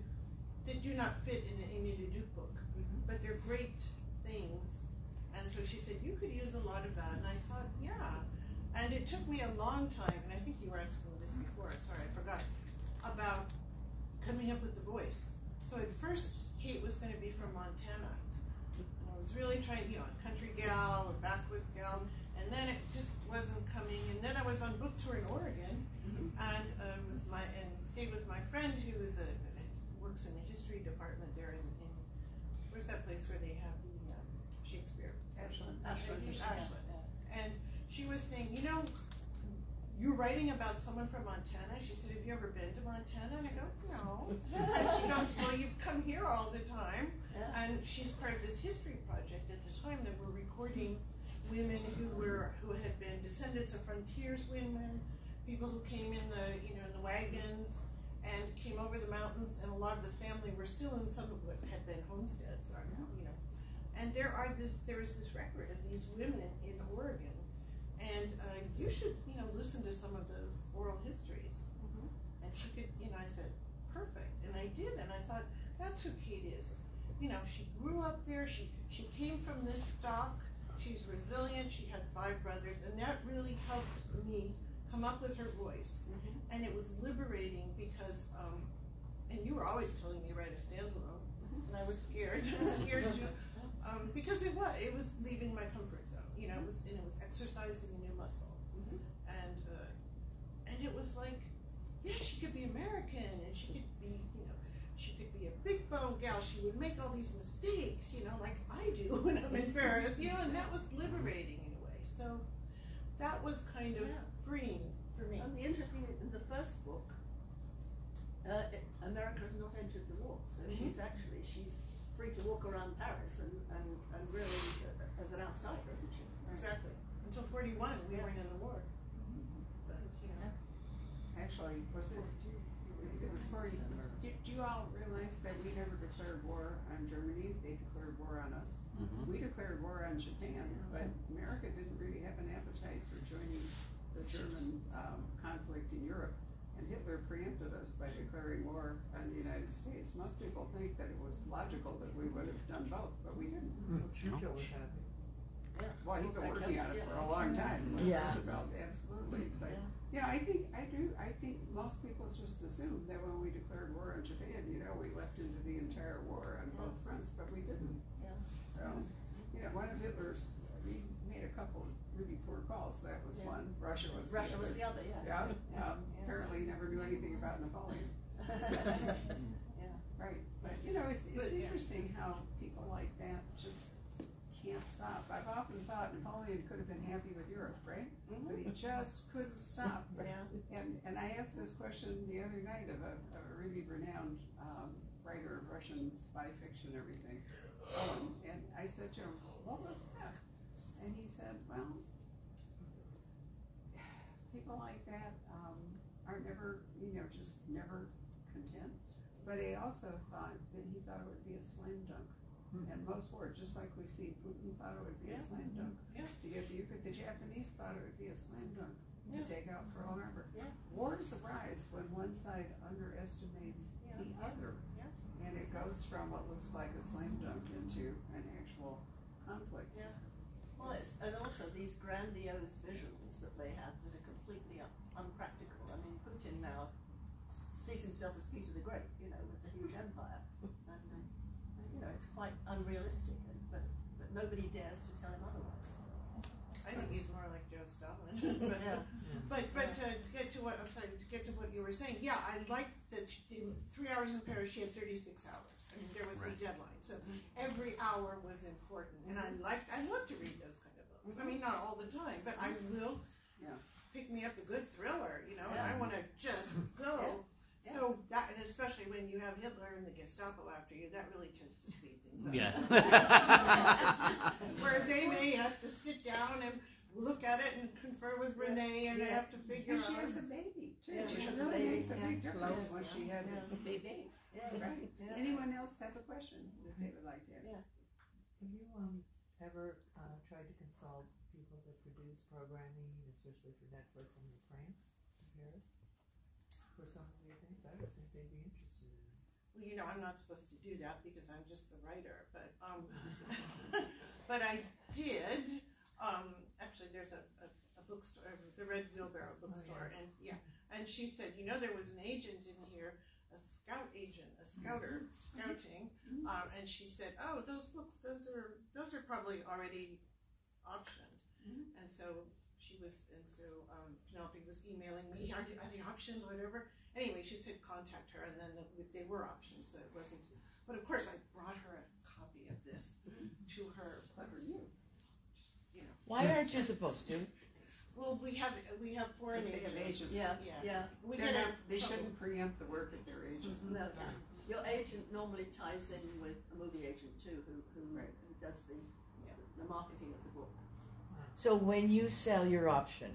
that do not fit in the Aimée Leduc book, mm-hmm. but they're great things. And so she said, "You could use a lot of that." And I thought, "Yeah." And it took me a long time, and I think you were asking this mm-hmm. before. Sorry, I forgot about coming up with the voice. So at first, Kate was going to be from Montana. And I was really trying, you know, a country gal or backwoods gal, and then it just wasn't coming. And then I was on book tour in Oregon, mm-hmm. and uh, with my and stayed with my friend who is a works in the history department there in, in where's that place where they have the um, Shakespeare? Ashland. Ashland. Ashland. And she was saying, you know, you're writing about someone from Montana. She said, have you ever been to Montana? And I go, no. And she goes, well, you've come here all the time. Yeah. And she's part of this history project at the time that we were recording women who were who had been descendants of frontierswomen, people who came in the you know in the wagons and came over the mountains, and a lot of the family were still in some of what had been homesteads, or you know. And there are this there is this record of these women in Oregon, and uh, you should you know listen to some of those oral histories. And she could, you know, I said, perfect, and I did, and I thought that's who Kate is. You know, she grew up there. She she came from this stock. She's resilient. She had five brothers, and that really helped me come up with her voice. And it was liberating because, um, and you were always telling me to write a standalone, and I was scared. I was scared to, um, because it was it was leaving my comfort zone. You know, it was and it was exercising a new muscle, and uh, and it was like, yeah, she could be American, and she could be, you know, she could be a big bone gal. She would make all these mistakes, you know, like I do when I'm in Paris, you know, and that was liberating in a way. So that was kind of Yeah. freeing for me. And the interesting, in the first book, uh, America has not entered the war, so Mhm. she's actually she's free to walk around Paris and and, and really uh, as an outsider, isn't she? Exactly. Until 41, we Yeah. weren't in the war. But, you know. Actually, was it, it was forty, did you all realize that we never declared war on Germany? They declared war on us. Mhm. We declared war on Japan, but America didn't really have an appetite for joining the German, um, conflict in Europe. And Hitler preempted us by declaring war on the United States. Most people think that it was logical that we would have done both, but we didn't. Churchill was happy. Yeah. Well, he'd been working on it for a long time, with Yeah. Roosevelt, absolutely, but, Yeah. you know, I think, I do, I think most people just assume that when we declared war on Japan, you know, we left into the entire war on both fronts, but we didn't. Yeah. So, you know, one of Hitler's, he made a couple really poor calls, that was Yeah. one, Russia was the Russia other. was the other, yeah. Yeah, um, apparently he never knew anything about Napoleon. Yeah. Right, but you know, it's, But, it's yeah. interesting how people like that just can't stop. I've often thought Napoleon could have been happy with Europe, right? But he just couldn't stop. Yeah. And, and I asked this question the other night of a, of a really renowned, um, writer of Russian spy fiction and everything. And I said to him, what was that? And he said, well, people like that, um, are never, you know, just never content. But he also thought that he thought it would be a slam dunk. And most were, just like we see Putin thought it would be a slam dunk. Yeah. To get the Ukraine, the Japanese thought it would be a slam dunk to take out Pearl Harbor. Yeah. Wars arise when one side underestimates Yeah. the other. Yeah. And it goes from what looks like a slam dunk into an actual conflict. Yeah. Well, it's, and also these grandiose visions that they have that are completely un- unpractical. I mean, Putin now sees himself as Peter the Great, you know, with a huge empire, and uh, you know it's quite unrealistic. And, but but nobody dares to tell him otherwise. I think he's more like Joe Stalin. but, Yeah. but but to get to what I'm sorry to get to what you were saying, yeah, I like that she did three hours in Paris. She had 36 hours. I mean, there was a deadline, so mm-hmm. every hour was important, and I liked. I love to read those kind of books. I mean, mm-hmm. not all the time, but I mm-hmm. will. Yeah. Pick me up a good thriller, you know, and I want to just go. Yeah. So that, and especially when you have Hitler and the Gestapo after you, that really tends to speed things up. Yeah. Whereas Amy has to sit down and look at it and confer with René, and they Yeah. have to figure And she out. has a baby too, Yeah, which she has a really baby, makes a yeah. big difference Yeah. when she had Yeah. a baby. Yeah. Right. Yeah. Anyone else have a question that they would like to ask? Yeah. Have you um ever uh, tried to consult people that produce programming, especially for Netflix in France, in Paris, for some of your things? I don't think they'd be interested in. Well, you know, I'm not supposed to do that because I'm just the writer, but um, but I did. Um, actually, there's a, a, a bookstore, the Red Wheelbarrow bookstore, and yeah, and she said, you know, there was an agent in here, a scout agent, a scouter, scouting, um, and she said, oh, those books, those are those are probably already optioned, and so she was, and so um, Penelope was emailing me, are, they- are they optioned, whatever. Anyway, she said contact her, and then the, they were options, so it wasn't. But of course, I brought her a copy of this to her. Clever you. Just, you know, Why aren't you supposed to? well, we have we have foreign they have agents. agents. Yeah. Yeah. Yeah. We They're get not, a they trouble. shouldn't preempt the work of their agent. No, your agent normally ties in with a movie agent too, who who, Right. who does the the marketing of the book. So when you sell your option,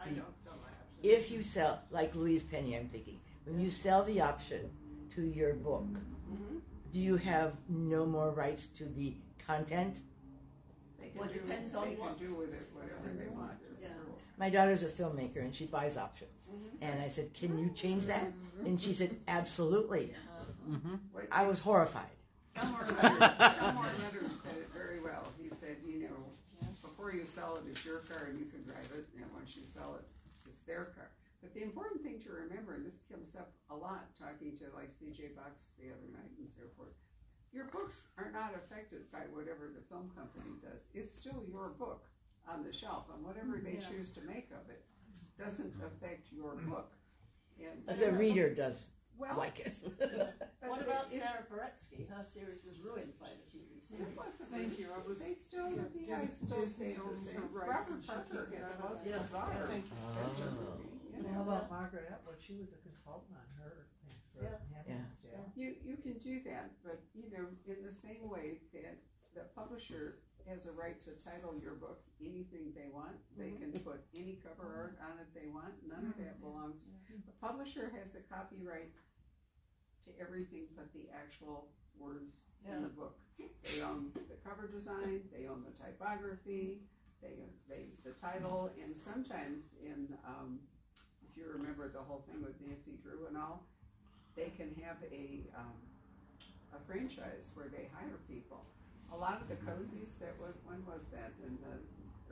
I don't sell my options. if you sell, like Louise Penny, I'm thinking, when you sell the option to your book, Mhm. do you have no more rights to the content? They can Well, do, depends they on can what- do with it whatever they want. is the Yeah. rule. My daughter's a filmmaker and she buys options. Mhm. And I said, Can you change that? And she said, Absolutely. Mm-hmm. What- I was horrified. Elmore Leonard, Elmore Leonard said it very well. He said, you know, before you sell it, it's your car and you can drive it, and once you sell it, it's their car. But the important thing to remember, and this comes up a lot talking to like CJ Box the other night and so forth, your books are not affected by whatever the film company does. It's still your book on the shelf, and whatever they Yeah. choose to make of it doesn't affect your mm-hmm. book. And But the reader does well, like it. What it- about it's- Sara Paretsky? Her series was ruined by the TV It series. wasn't. Thank you, I was- They still, yeah, the Dis- I still Disney the owns same. her rights Robert and she Parker can't get had out the of most it. bizarre. Thank you, Spencer Oh. movie, you know. how about Margaret Atwood? She was a consultant on her things for Yeah. Handmaid's Tale. You, you can do that, but, you know, in the same way that the publisher has a right to title your book anything they want, they can put any cover art on it they want, none of that belongs. The publisher has the copyright to everything but the actual words in the book. They own the cover design, they own the typography, they, they, the title, and sometimes in, um, if you remember the whole thing with Nancy Drew and all, they can have a, um, a franchise where they hire people. A lot of the cozies that was, when was that, in the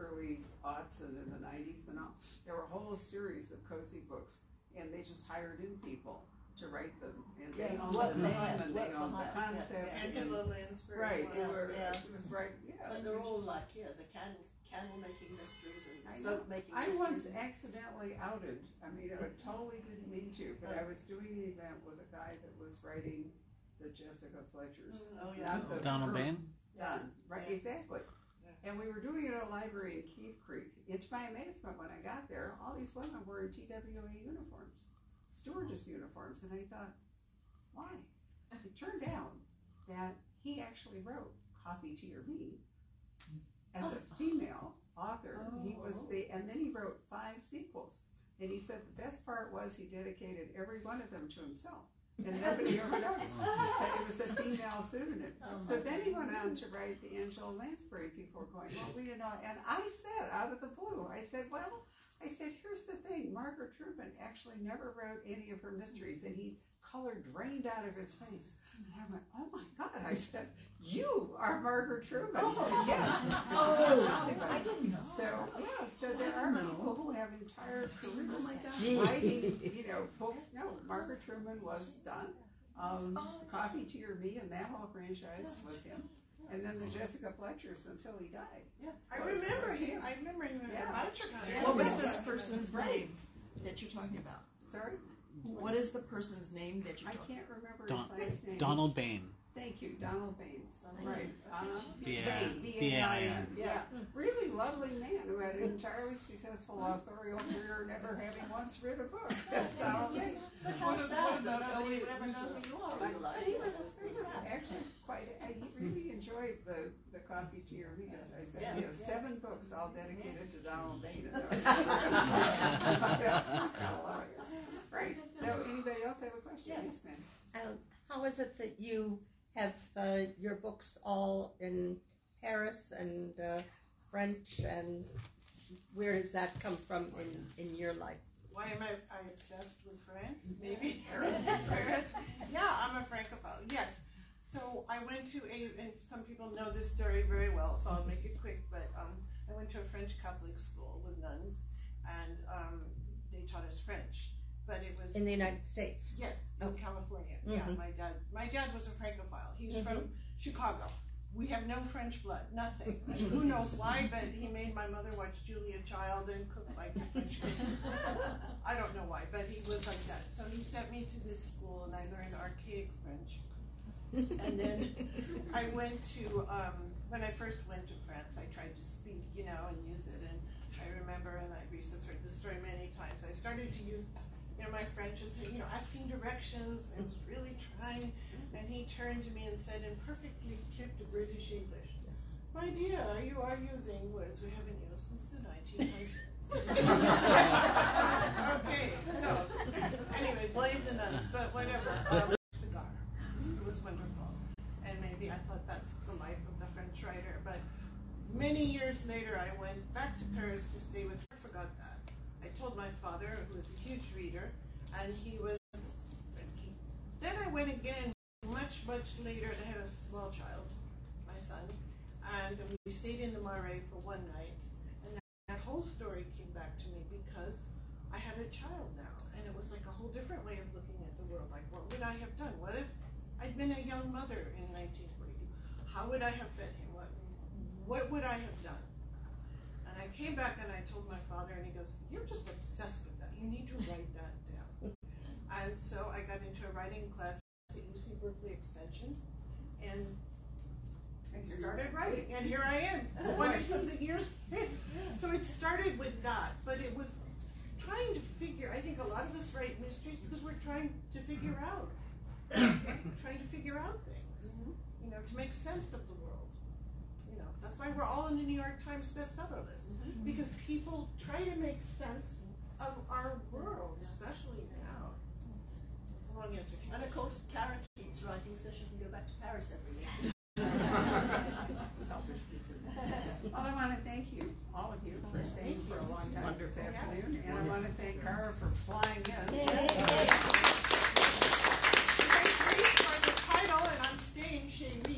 early aughts and in the nineties and all, there were a whole series of cozy books, and they just hired in people to write them, and they Yeah, owned work the for name hire, and they owned the hire, yeah, yeah. and- Angela Lansbury. Right, was- they were, yeah. it was right, yeah. But they're all like, yeah, the candle, candle making mysteries I and know. soap making I mysteries. once accidentally outed, I mean, I totally didn't mean to, but I was doing an event with a guy that was writing the Jessica Fletchers. Mm-hmm. Oh, yeah. Not the Donald group. Bain? Done, right, Yeah. exactly. And we were doing it at a library in Cave Creek. And to my amazement, when I got there, all these women were in TWA uniforms, stewardess uniforms, and I thought, why? It turned out that he actually wrote Coffee, Tea, or Me as a female author. He was oh. the, and then he wrote five sequels. And he said the best part was he dedicated every one of them to himself. And nobody ever noticed that it was a female pseudonym. Oh So then he went on to write the Angela Lansbury. People were going, well, we didn't know. And I said, out of the blue, I said, well, I said, here's the thing. Margaret Truman actually never wrote any of her mysteries, and he color drained out of his face. And I went, oh my God. I said, you are Margaret Truman. He said, yes. Oh, I didn't know. So, yeah, so there are people who have entire careers Gee. writing, you know, books. No, Margaret Truman was done. Um, Coffee, Tea, or Me, and that whole franchise was him. And then the Jessica Fletchers until he died. Yeah, I Was- remember was him, I remember him Yeah. a voucher counter. What was this person's name that you're talking about? Sorry? What is the person's name that you're I talking can't remember Don- his last name. Donald Bain. Thank you, Donald Baines. Right. Uh, B- Bain, B-A-I-N. Yeah. Really lovely man who had an entirely successful authorial career, never having once written a book. That's Donald Bain. But how What- sad what that about nobody Elliot would ever know Roosevelt? who you are. But, but he was, he was actually quite, I he really enjoyed the, the coffee tea or me, as I said. Yeah, He has yeah. seven books all dedicated to Donald Bain. Right, so anybody else have a question? Yeah. Yes, ma'am. Um, how is it that you have uh, your books all in Paris and uh, French, and where does that come from in, in your life? Why am I, I obsessed with France? Maybe France. yeah, I'm a francophile. Yes. So I went to a, and some people know this story very well, so I'll make it quick. But um, I went to a French Catholic school with nuns, and um, they taught us French. But it was In the United States? Yes, in Okay. California. Yeah, Mhm. my dad. My dad was a francophile. He's Mhm. from Chicago. We have no French blood, nothing. Who knows why? But he made my mother watch Julia Child and cook like a French. I don't know why, but he was like that. So he sent me to this school, and I learned archaic French. And then I went to um, when I first went to France. I tried to speak, you know, and use it. And I remember, and I've heard this story many times. I started to use, you know, my French was you know, asking directions and was really trying. And he turned to me and said in perfectly clipped British English, yes. my dear, you are using words we haven't used since the 1900s. okay, so anyway, blame the nuns, but whatever. Um, cigar. It was wonderful. And maybe I thought that's the life of the French writer, but many years later I went back to Paris to stay with her, forgot that Told my father, who was a huge reader, and he was. Then I went again, much much later. I had a small child, my son, and we stayed in the Marais for one night, and that, that whole story came back to me because I had a child now, and it was like a whole different way of looking at the world. Like, what would I have done? What if I'd been a young mother in 1942? How would I have fed him? What what would I have done? I came back and I told my father, and he goes, "You're just obsessed with that. You need to write that down." And so I got into a writing class at UC Berkeley Extension, and I started writing, and here I am, twenty something years. so it started with that, but it was trying to figure. I think a lot of us write mysteries because we're trying to figure out, trying to figure out things, mm-hmm. you know, to make sense of the world. You know, that's why we're all in the New York Times bestseller list mm-hmm. because people try to make sense of our world, especially now. It's a long answer And of course, Cara keeps writing so she can go back to Paris every year. Selfish reason. Well, I want to thank you, all of you, for staying for a long time this Wonderful. afternoon, and I want to thank Cara for flying in. Thank you for the title, and I'm staying Chez